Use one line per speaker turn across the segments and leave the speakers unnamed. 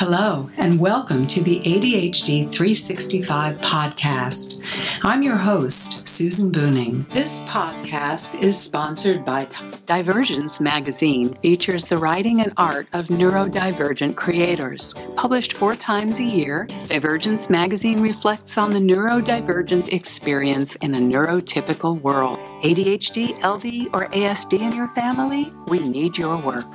Hello, and welcome to the ADHD 365 podcast. I'm your host, Susan Buningh. This podcast is sponsored by Divergence Magazine, features the writing and art of neurodivergent creators. Published four times a year, Divergence Magazine reflects on the neurodivergent experience in a neurotypical world. ADHD, LD, or ASD in your family? We need your work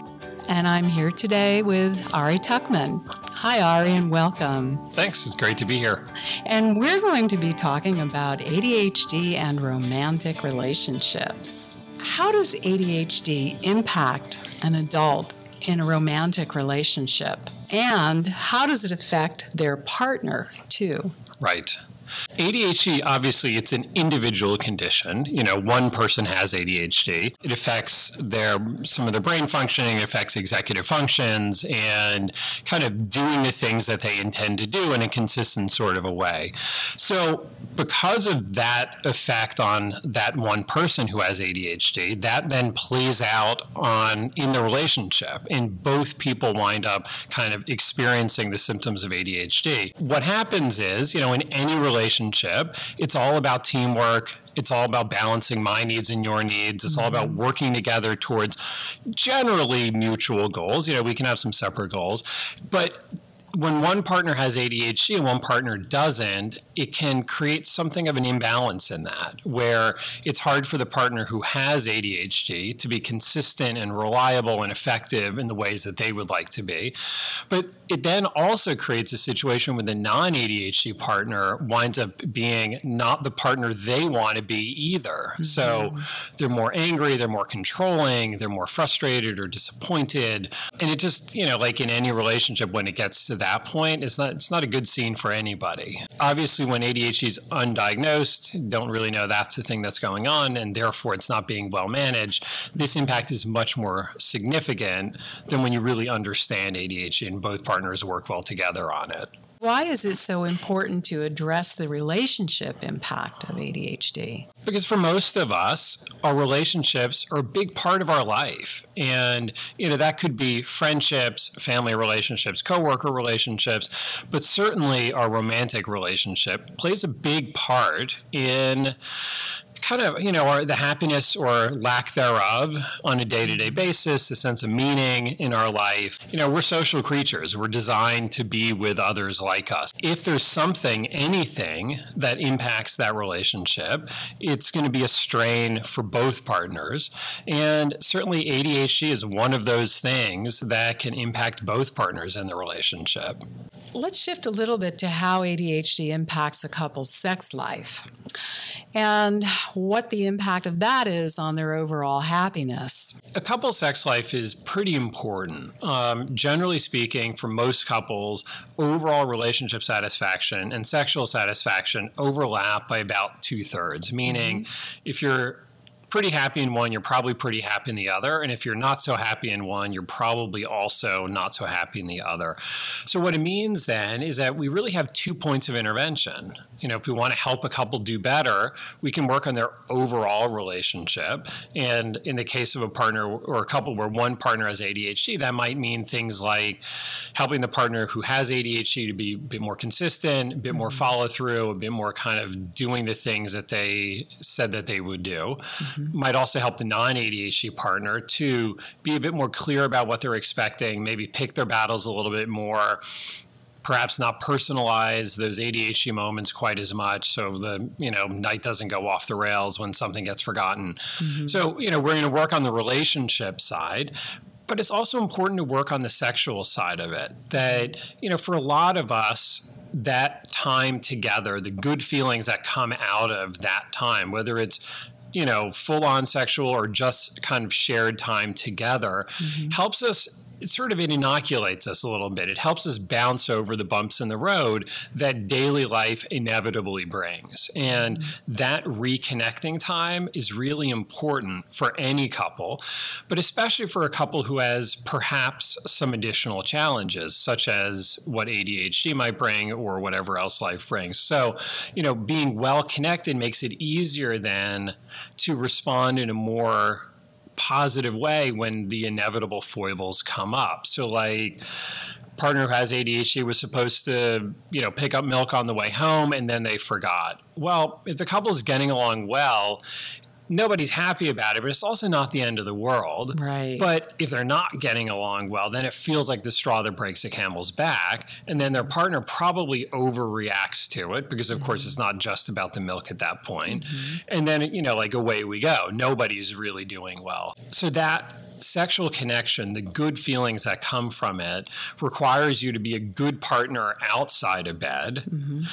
and I'm here today with Ari Tuckman. Hi, Ari, and welcome.
Thanks. It's great to be here.
And we're going to be talking about ADHD and romantic relationships. How does ADHD impact an adult in a romantic relationship? And how does it affect their partner, too?
Right. ADHD, obviously, it's an individual condition. You know, one person has ADHD. It affects their some of their brain functioning, affects executive functions, and kind of doing the things that they intend to do in a consistent sort of a way. So, because of that effect on that one person who has ADHD, that then plays out on in the relationship, and both people wind up kind of experiencing the symptoms of ADHD. What happens is, you know, in any relationship relationship, it's all about teamwork. It's all about balancing my needs and your needs. It's all about mm-hmm. working together towards generally mutual goals. You know, we can have some separate goals, but when one partner has ADHD and one partner doesn't, it can create something of an imbalance in that, where it's hard for the partner who has ADHD to be consistent and reliable and effective in the ways that they would like to be. But it then also creates a situation where the non ADHD partner winds up being not the partner they want to be either. Mm-hmm. So they're more angry, they're more controlling, they're more frustrated or disappointed. And it just, you know, like in any relationship, when it gets to that point, it's not it's not a good scene for anybody. Obviously, when ADHD is undiagnosed, don't really know that's the thing that's going on, and therefore it's not being well managed. This impact is much more significant than when you really understand ADHD and both partners work well together on it.
Why is it so important to address the relationship impact of ADHD?
Because for most of us, our relationships are a big part of our life. And, you know, that could be friendships, family relationships, coworker relationships, but certainly our romantic relationship plays a big part in kind of, you know, our, the happiness or lack thereof on a day to day basis, the sense of meaning in our life. You know, we're social creatures. We're designed to be with others like us. If there's something, anything that impacts that relationship, it's going to be a strain for both partners. And certainly ADHD is one of those things that can impact both partners in the relationship.
Let's shift a little bit to how ADHD impacts a couple's sex life and what the impact of that is on their overall happiness.
A couple's sex life is pretty important. Um, generally speaking, for most couples, overall relationship satisfaction and sexual satisfaction overlap by about two thirds, meaning mm-hmm. if you're pretty happy in one, you're probably pretty happy in the other. And if you're not so happy in one, you're probably also not so happy in the other. So, what it means then is that we really have two points of intervention. You know, if we want to help a couple do better, we can work on their overall relationship. And in the case of a partner or a couple where one partner has ADHD, that might mean things like helping the partner who has ADHD to be a bit more consistent, a bit more mm-hmm. follow through, a bit more kind of doing the things that they said that they would do. Mm-hmm mm-hmm. might also help the non ADHD partner to be a bit more clear about what they're expecting, maybe pick their battles a little bit more perhaps not personalize those ADHD moments quite as much so the you know night doesn't go off the rails when something gets forgotten. Mm-hmm. So, you know, we're going to work on the relationship side, but it's also important to work on the sexual side of it. That, you know, for a lot of us, that time together, the good feelings that come out of that time, whether it's you know, full on sexual or just kind of shared time together mm-hmm. helps us it sort of it inoculates us a little bit. It helps us bounce over the bumps in the road that daily life inevitably brings. And mm-hmm. that reconnecting time is really important for any couple, but especially for a couple who has perhaps some additional challenges, such as what ADHD might bring or whatever else life brings. So, you know, being well connected makes it easier then to respond in a more positive way when the inevitable foibles come up. So, like, partner who has ADHD was supposed to, you know, pick up milk on the way home and then they forgot. Well, if the couple is getting along well, nobody's happy about it, but it's also not the end of the world.
Right.
But if they're not getting along well, then it feels like the straw that breaks the camel's back. And then their partner probably overreacts to it because, of mm-hmm. course, it's not just about the milk at that point. Mm-hmm. And then, you know, like away we go. Nobody's really doing well. So that sexual connection, the good feelings that come from it, requires you to be a good partner outside of bed, mm-hmm.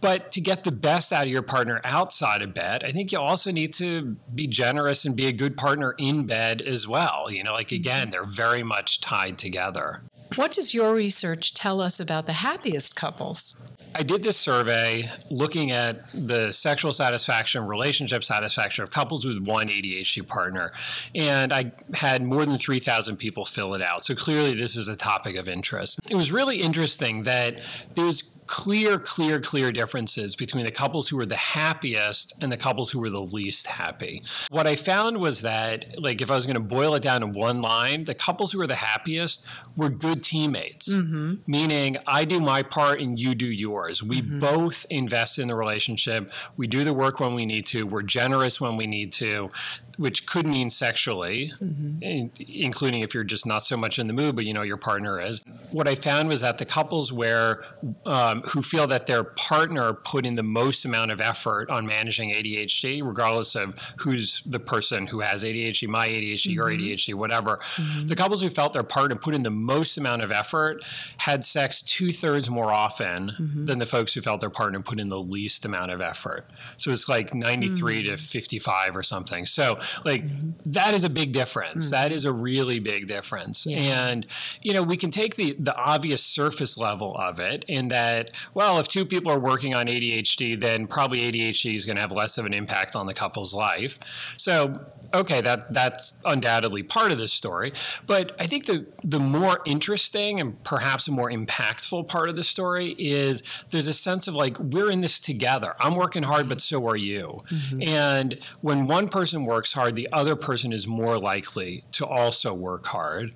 But to get the best out of your partner outside of bed, I think you also need to be generous and be a good partner in bed as well. You know, like again, mm-hmm. they're very much tied together.
What does your research tell us about the happiest couples?
I did this survey looking at the sexual satisfaction, relationship satisfaction of couples with one ADHD partner. And I had more than 3,000 people fill it out. So clearly, this is a topic of interest. It was really interesting that there's clear, clear, clear differences between the couples who were the happiest and the couples who were the least happy. What I found was that, like, if I was going to boil it down in one line, the couples who were the happiest were good teammates, mm-hmm. meaning I do my part and you do yours. We mm-hmm. both invest in the relationship. We do the work when we need to. We're generous when we need to which could mean sexually, mm-hmm. in, including if you're just not so much in the mood, but you know your partner is. What I found was that the couples where um, who feel that their partner put in the most amount of effort on managing ADHD, regardless of who's the person who has ADHD, my ADHD, mm-hmm. your ADHD, whatever, mm-hmm. the couples who felt their partner put in the most amount of effort had sex two thirds more often mm-hmm. than the folks who felt their partner put in the least amount of effort. So it's like 93 to mm. 55 or something. So like mm-hmm. that is a big difference. Mm-hmm. That is a really big difference. Yeah. And you know, we can take the the obvious surface level of it in that well, if two people are working on ADHD, then probably ADHD is going to have less of an impact on the couple's life. So okay, that that's undoubtedly part of this story. But I think the the more interesting and perhaps a more impactful part of the story is there's a sense of like we're in this together. I'm working hard, but so are you. Mm-hmm. And when one person works hard, the other person is more likely to also work hard.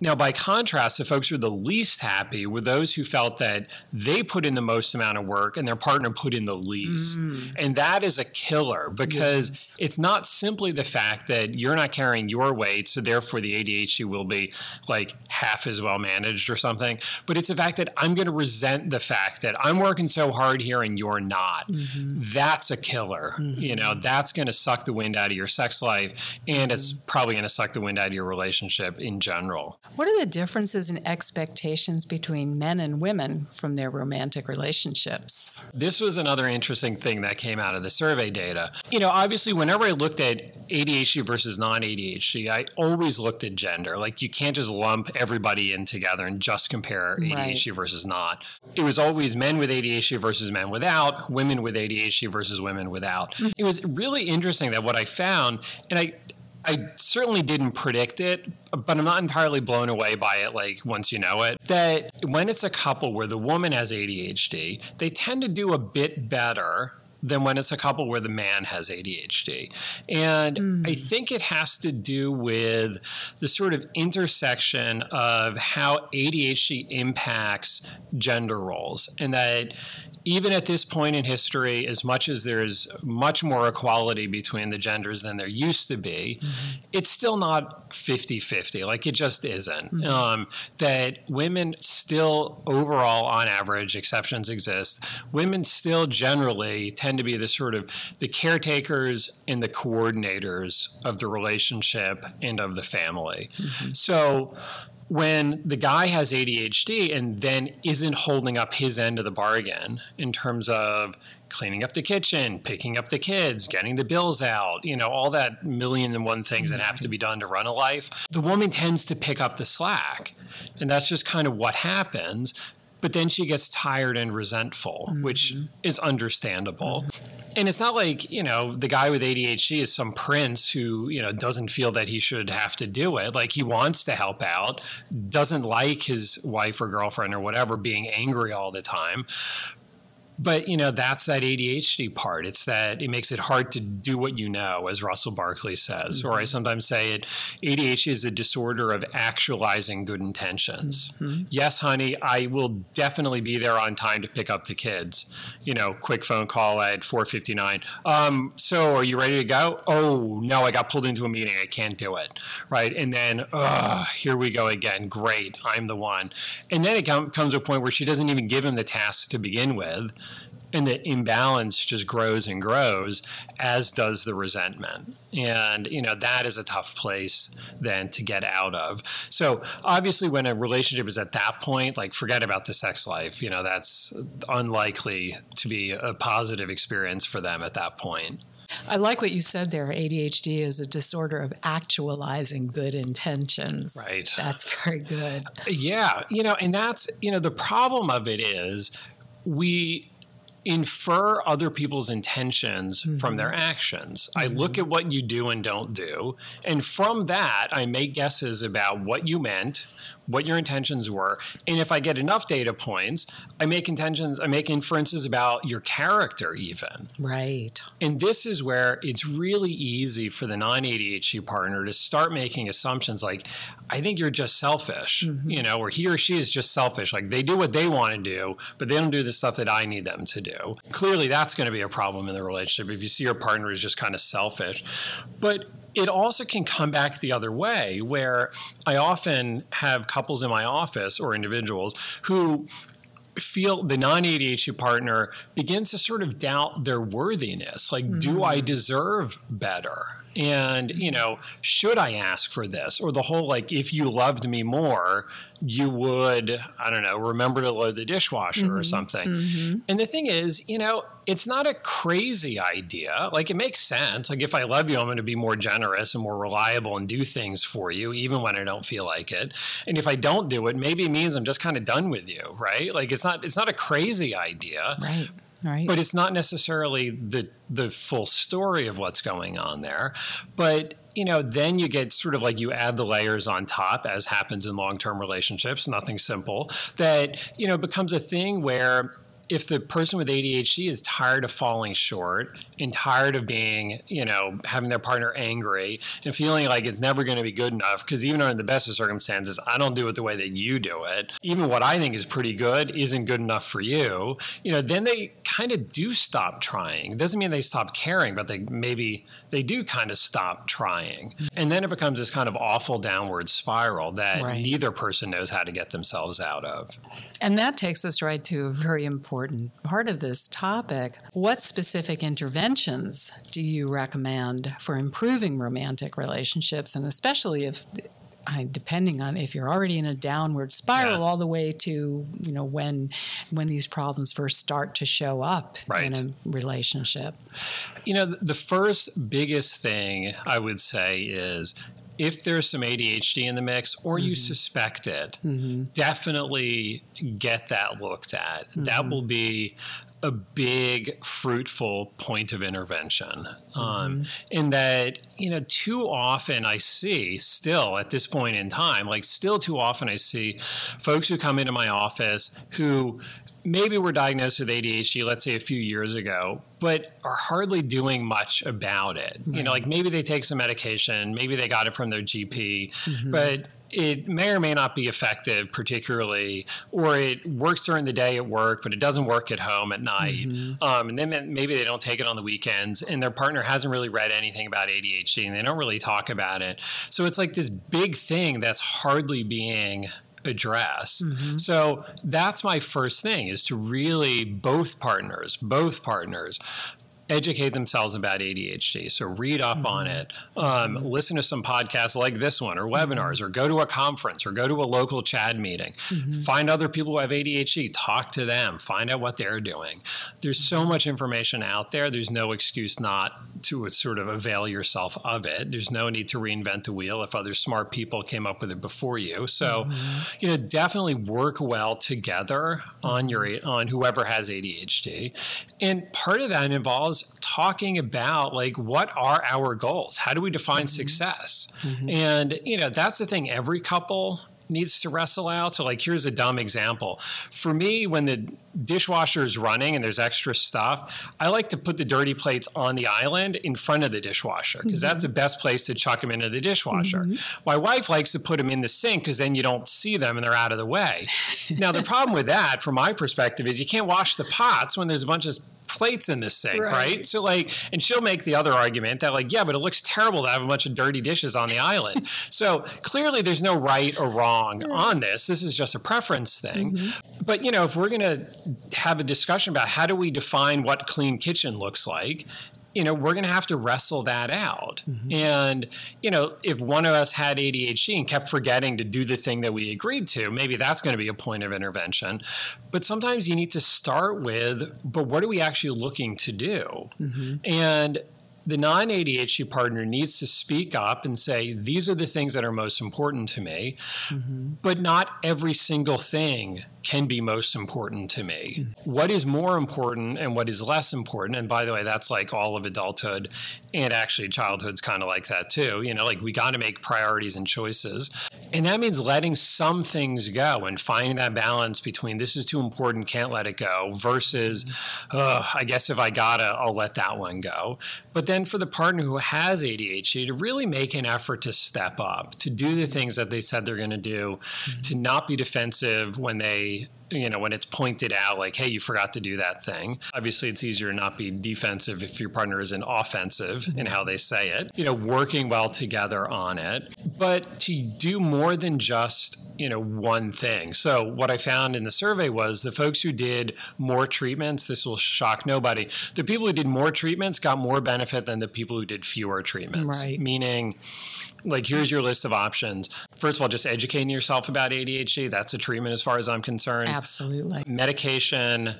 Now, by contrast, the folks who are the least happy were those who felt that they put in the most amount of work and their partner put in the least. Mm. And that is a killer because yes. it's not simply the fact that you're not carrying your weight, so therefore the ADHD will be like half as well managed or something, but it's the fact that I'm going to resent the fact that I'm working so hard here and you're not. Mm-hmm. That's a killer. Mm-hmm. You know, that's going to suck the wind out of your sex life and mm-hmm. it's probably going to suck the wind out of your relationship in general.
What are the differences in expectations between men and women from their romantic relationships?
This was another interesting thing that came out of the survey data. You know, obviously, whenever I looked at ADHD versus non ADHD, I always looked at gender. Like, you can't just lump everybody in together and just compare ADHD right. versus not. It was always men with ADHD versus men without, women with ADHD versus women without. Mm-hmm. It was really interesting that what I found, and I, I certainly didn't predict it, but I'm not entirely blown away by it like once you know it. That when it's a couple where the woman has ADHD, they tend to do a bit better than when it's a couple where the man has ADHD. And mm. I think it has to do with the sort of intersection of how ADHD impacts gender roles and that even at this point in history, as much as there's much more equality between the genders than there used to be, mm-hmm. it's still not 50 50. Like it just isn't. Mm-hmm. Um, that women still, overall, on average, exceptions exist, women still generally tend to be the sort of the caretakers and the coordinators of the relationship and of the family. Mm-hmm. So, when the guy has ADHD and then isn't holding up his end of the bargain in terms of cleaning up the kitchen, picking up the kids, getting the bills out, you know, all that million and one things that have to be mm-hmm. done to run a life, the woman tends to pick up the slack. And that's just kind of what happens. But then she gets tired and resentful, mm-hmm. which is understandable. Mm-hmm and it's not like you know the guy with ADHD is some prince who you know doesn't feel that he should have to do it. Like he wants to help out, doesn't like his wife or girlfriend or whatever being angry all the time. But you know that's that ADHD part. It's that it makes it hard to do what you know, as Russell Barkley says, mm-hmm. or I sometimes say it. ADHD is a disorder of actualizing good intentions. Mm-hmm. Yes, honey, I will definitely be there on time to pick up the kids. You know, quick phone call at four fifty nine. Um, so are you ready to go? Oh no, I got pulled into a meeting. I can't do it. Right, and then uh, here we go again. Great, I'm the one. And then it com- comes to a point where she doesn't even give him the tasks to begin with and the imbalance just grows and grows as does the resentment and you know that is a tough place then to get out of so obviously when a relationship is at that point like forget about the sex life you know that's unlikely to be a positive experience for them at that point
I like what you said there. ADHD is a disorder of actualizing good intentions.
Right.
That's very good.
Yeah. You know, and that's, you know, the problem of it is we infer other people's intentions mm-hmm. from their actions. Mm-hmm. I look at what you do and don't do, and from that, I make guesses about what you meant, what your intentions were, and if I get enough data points, I make intentions, I make inferences about your character even.
Right.
And this is where it's really easy for the non-ADHD partner to start making assumptions like I think you're just selfish, mm-hmm. you know, or he or she is just selfish. Like they do what they want to do, but they don't do the stuff that I need them to do. Clearly that's going to be a problem in the relationship if you see your partner is just kind of selfish. But it also can come back the other way, where I often have couples in my office or individuals who feel the non ADHD partner begins to sort of doubt their worthiness. Like, mm-hmm. do I mm. deserve better? And, you know, should I ask for this? Or the whole like, if you loved me more, you would, I don't know, remember to load the dishwasher mm-hmm. or something. Mm-hmm. And the thing is, you know, it's not a crazy idea. Like, it makes sense. Like, if I love you, I'm going to be more generous and more reliable and do things for you, even when I don't feel like it. And if I don't do it, maybe it means I'm just kind of done with you, right? Like, it's not, it's not a crazy idea.
Right. Right.
But it's not necessarily the the full story of what's going on there. But you know, then you get sort of like you add the layers on top, as happens in long term relationships. Nothing simple that you know becomes a thing where if the person with ADHD is tired of falling short and tired of being, you know, having their partner angry and feeling like it's never going to be good enough, because even under the best of circumstances, I don't do it the way that you do it. Even what I think is pretty good isn't good enough for you. You know, then they kind of do stop trying. It doesn't mean they stop caring, but they maybe they do kind of stop trying. And then it becomes this kind of awful downward spiral that right. neither person knows how to get themselves out of.
And that takes us right to a very important part of this topic. What specific interventions do you recommend for improving romantic relationships, and especially if depending on if you're already in a downward spiral yeah. all the way to you know when when these problems first start to show up right. in a relationship
you know the first biggest thing i would say is if there's some ADHD in the mix or mm-hmm. you suspect it, mm-hmm. definitely get that looked at. Mm-hmm. That will be a big fruitful point of intervention um, mm-hmm. in that you know too often i see still at this point in time like still too often i see folks who come into my office who maybe were diagnosed with ADHD, let's say a few years ago, but are hardly doing much about it. Right. You know, like maybe they take some medication, maybe they got it from their GP, mm-hmm. but it may or may not be effective, particularly, or it works during the day at work, but it doesn't work at home at night. Mm-hmm. Um, and then maybe they don't take it on the weekends, and their partner hasn't really read anything about ADHD, and they don't really talk about it. So it's like this big thing that's hardly being address. Mm-hmm. So that's my first thing is to really both partners, both partners educate themselves about ADHD. So read up mm-hmm. on it, um, mm-hmm. listen to some podcasts like this one, or webinars, mm-hmm. or go to a conference, or go to a local CHADD meeting. Mm-hmm. Find other people who have ADHD, talk to them, find out what they're doing. There's so mm-hmm. much information out there. There's no excuse not to sort of avail yourself of it. There's no need to reinvent the wheel if other smart people came up with it before you. So, mm-hmm. you know, definitely work well together on your on whoever has ADHD. And part of that involves talking about like what are our goals? How do we define mm-hmm. success? Mm-hmm. And you know, that's the thing every couple needs to wrestle out. So, like, here's a dumb example. For me, when the dishwasher is running and there's extra stuff, I like to put the dirty plates on the island in front of the dishwasher because mm-hmm. that's the best place to chuck them into the dishwasher. Mm-hmm. My wife likes to put them in the sink because then you don't see them and they're out of the way. now, the problem with that, from my perspective, is you can't wash the pots when there's a bunch of plates in this sink, right. right. So like, and she'll make the other argument that like, yeah, but it looks terrible to have a bunch of dirty dishes on the island. so clearly, there's no right or wrong on this. This is just a preference thing. Mm-hmm. But you know, if we're going to have a discussion about how do we define what clean kitchen looks like, you know, we're going to have to wrestle that out. Mm-hmm. And, you know, if one of us had ADHD and kept forgetting to do the thing that we agreed to, maybe that's going to be a point of intervention. But sometimes you need to start with, but what are we actually looking to do? Mm-hmm. And the non ADHD partner needs to speak up and say, these are the things that are most important to me, mm-hmm. but not every single thing can be most important to me. Mm-hmm. What is more important and what is less important? And by the way, that's like all of adulthood and actually childhood's kind of like that too. You know, like we got to make priorities and choices. And that means letting some things go and finding that balance between this is too important, can't let it go, versus, I guess if I gotta, I'll let that one go. But then for the partner who has ADHD, to really make an effort to step up, to do the things that they said they're going to do, mm-hmm. to not be defensive when they you know, when it's pointed out, like, hey, you forgot to do that thing. Obviously, it's easier to not be defensive if your partner isn't offensive in how they say it, you know, working well together on it, but to do more than just, you know, one thing. So, what I found in the survey was the folks who did more treatments, this will shock nobody, the people who did more treatments got more benefit than the people who did fewer treatments.
Right.
Meaning, like here's your list of options. First of all, just educating yourself about ADHD. That's a treatment as far as I'm concerned.
Absolutely.
Medication,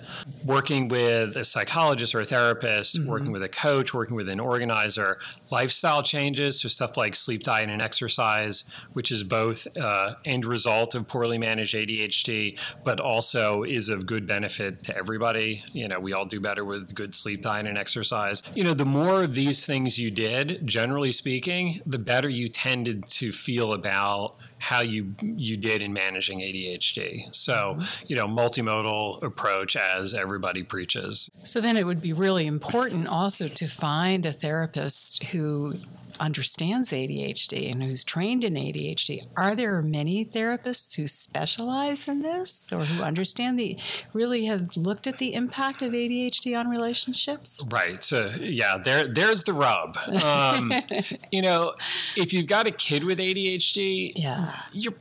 working with a psychologist or a therapist, mm-hmm. working with a coach, working with an organizer, lifestyle changes, so stuff like sleep, diet, and exercise, which is both uh, end result of poorly managed ADHD, but also is of good benefit to everybody. You know, we all do better with good sleep, diet, and exercise. You know, the more of these things you did, generally speaking, the better you tended to feel about how you you did in managing ADHD. So, you know, multimodal approach as everybody preaches.
So then it would be really important also to find a therapist who understands ADHD and who's trained in ADHD. Are there many therapists who specialize in this or who understand the really have looked at the impact of ADHD on relationships?
Right. So yeah, there there's the rub. Um, you know, if you've got a kid with ADHD,
yeah,
you're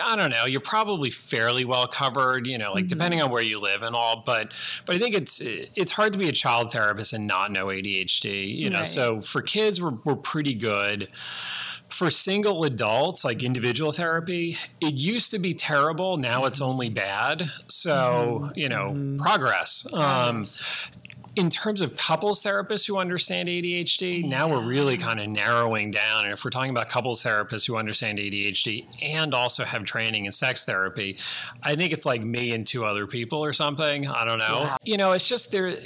I don't know, you're probably fairly well covered, you know, like mm-hmm. depending on where you live and all, but but I think it's it's hard to be a child therapist and not know ADHD, you know. Right. So for kids we're we're pretty good. For single adults, like individual therapy, it used to be terrible. Now it's only bad. So, mm-hmm. you know, mm-hmm. progress. Um, in terms of couples therapists who understand ADHD, yeah. now we're really kind of narrowing down. And if we're talking about couples therapists who understand ADHD and also have training in sex therapy, I think it's like me and two other people or something. I don't know. Yeah. You know, it's just there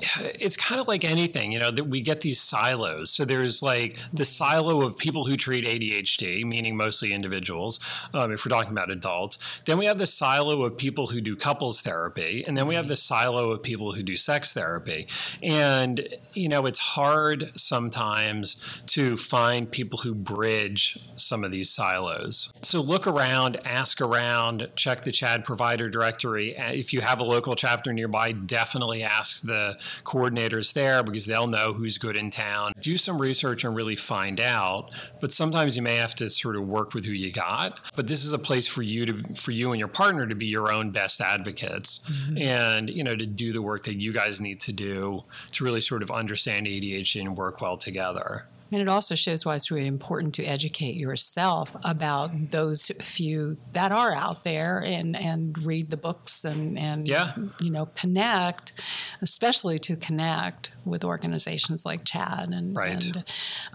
it's kind of like anything, you know, that we get these silos. So there's like the silo of people who treat ADHD, meaning mostly individuals, um, if we're talking about adults. Then we have the silo of people who do couples therapy. And then we have the silo of people who do sex therapy. And, you know, it's hard sometimes to find people who bridge some of these silos. So look around, ask around, check the CHADD provider directory. If you have a local chapter nearby, definitely ask the coordinators there because they'll know who's good in town. Do some research and really find out. But sometimes you may have to sort of work with who you got. But this is a place for you to for you and your partner to be your own best advocates mm-hmm. and you know to do the work that you guys need to do to really sort of understand ADHD and work well together.
And it also shows why it's really important to educate yourself about those few that are out there and, and read the books and, and
yeah.
you know, connect, especially to connect with organizations like CHADD and,
right.
and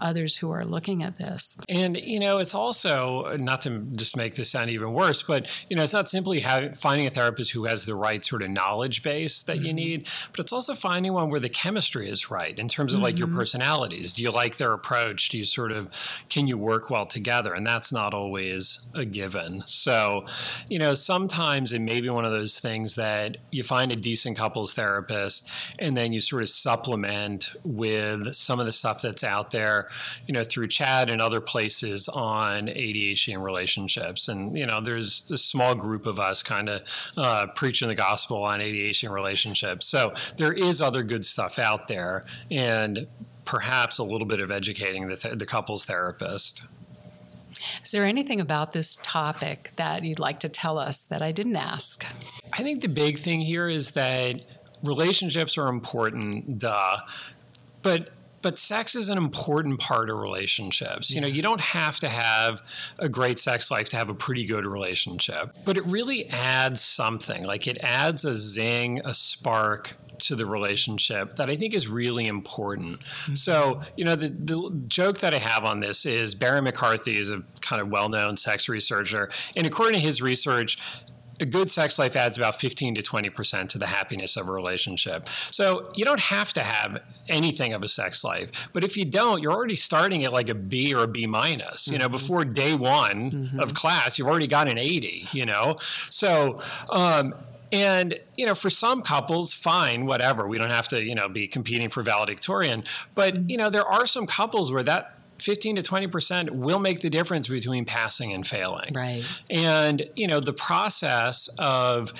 others who are looking at this.
And, you know, it's also, not to just make this sound even worse, but, you know, it's not simply having, finding a therapist who has the right sort of knowledge base that mm-hmm. you need, but it's also finding one where the chemistry is right in terms of like mm-hmm. your personalities. Do you like their approach do you sort of can you work well together and that's not always a given so you know sometimes it may be one of those things that you find a decent couples therapist and then you sort of supplement with some of the stuff that's out there you know through CHADD and other places on adhd and relationships and you know there's a small group of us kind of uh, preaching the gospel on adhd and relationships so there is other good stuff out there and perhaps a little bit of educating the, th- the couples therapist.
Is there anything about this topic that you'd like to tell us that I didn't ask?
I think the big thing here is that relationships are important, duh. But but sex is an important part of relationships. You know, you don't have to have a great sex life to have a pretty good relationship, but it really adds something. Like it adds a zing, a spark to the relationship that I think is really important. Mm-hmm. So, you know, the, the joke that I have on this is Barry McCarthy is a kind of well known sex researcher. And according to his research, a good sex life adds about 15 to 20% to the happiness of a relationship. So you don't have to have anything of a sex life. But if you don't, you're already starting at like a B or a B minus. You know, mm-hmm. before day one mm-hmm. of class, you've already got an 80, you know? So, um, and, you know, for some couples, fine, whatever. We don't have to, you know, be competing for valedictorian. But, you know, there are some couples where that 15 to 20% will make the difference between passing and failing.
Right.
And, you know, the process of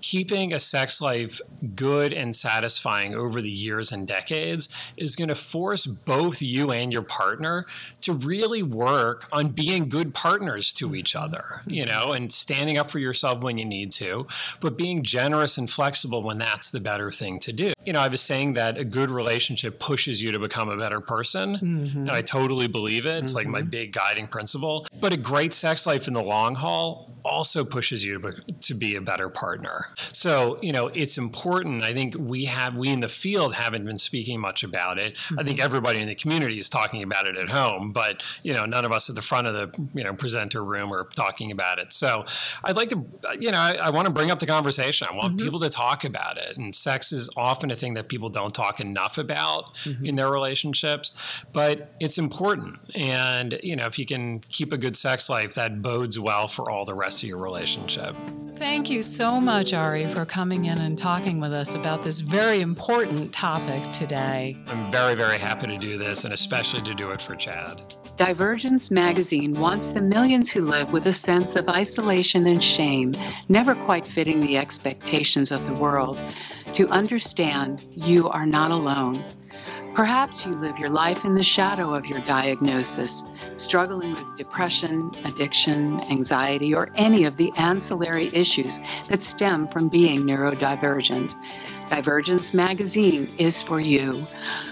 keeping a sex life good and satisfying over the years and decades is going to force both you and your partner to really work on being good partners to each mm-hmm. other, you know, and standing up for yourself when you need to, but being generous and flexible when that's the better thing to do. You know, I was saying that a good relationship pushes you to become a better person. Mm-hmm. I totally believe it. It's mm-hmm. like my mm-hmm. big guiding principle. But a great sex life in the long haul also pushes you to, be, to be a better partner. So, you know, it's important. I think we have, we in the field haven't been speaking much about it. Mm-hmm. I think mm-hmm. everybody in the community is talking about it at home, but, you know, none of us at the front of the, you know, presenter room are talking about it. So I'd like to, you know, I, I want to bring up the conversation. I want mm-hmm. people to talk about it. And sex is often a thing that people don't talk enough about mm-hmm. in their relationships, but it's important. And, you know, if you can keep a good sex life, that bodes well for all the rest rest of your relationship.
Thank you so much, Ari, for coming in and talking with us about this very important topic today.
I'm very, very happy to do this, and especially to do it for CHADD.
Divergence Magazine wants the millions who live with a sense of isolation and shame, never quite fitting the expectations of the world, to understand you are not alone. Perhaps you live your life in the shadow of your diagnosis, struggling with depression, addiction, anxiety, or any of the ancillary issues that stem from being neurodivergent. Divergence Magazine is for you.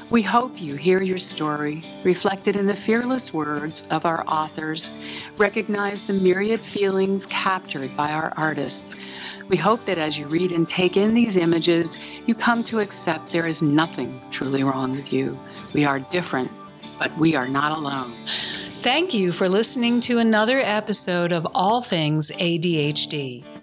We hope you hear your story reflected in the fearless words of our authors, recognize the myriad feelings captured by our artists we hope that as you read and take in these images, you come to accept there is nothing truly wrong with you. We are different, but we are not alone.
Thank you for listening to another episode of All Things ADHD.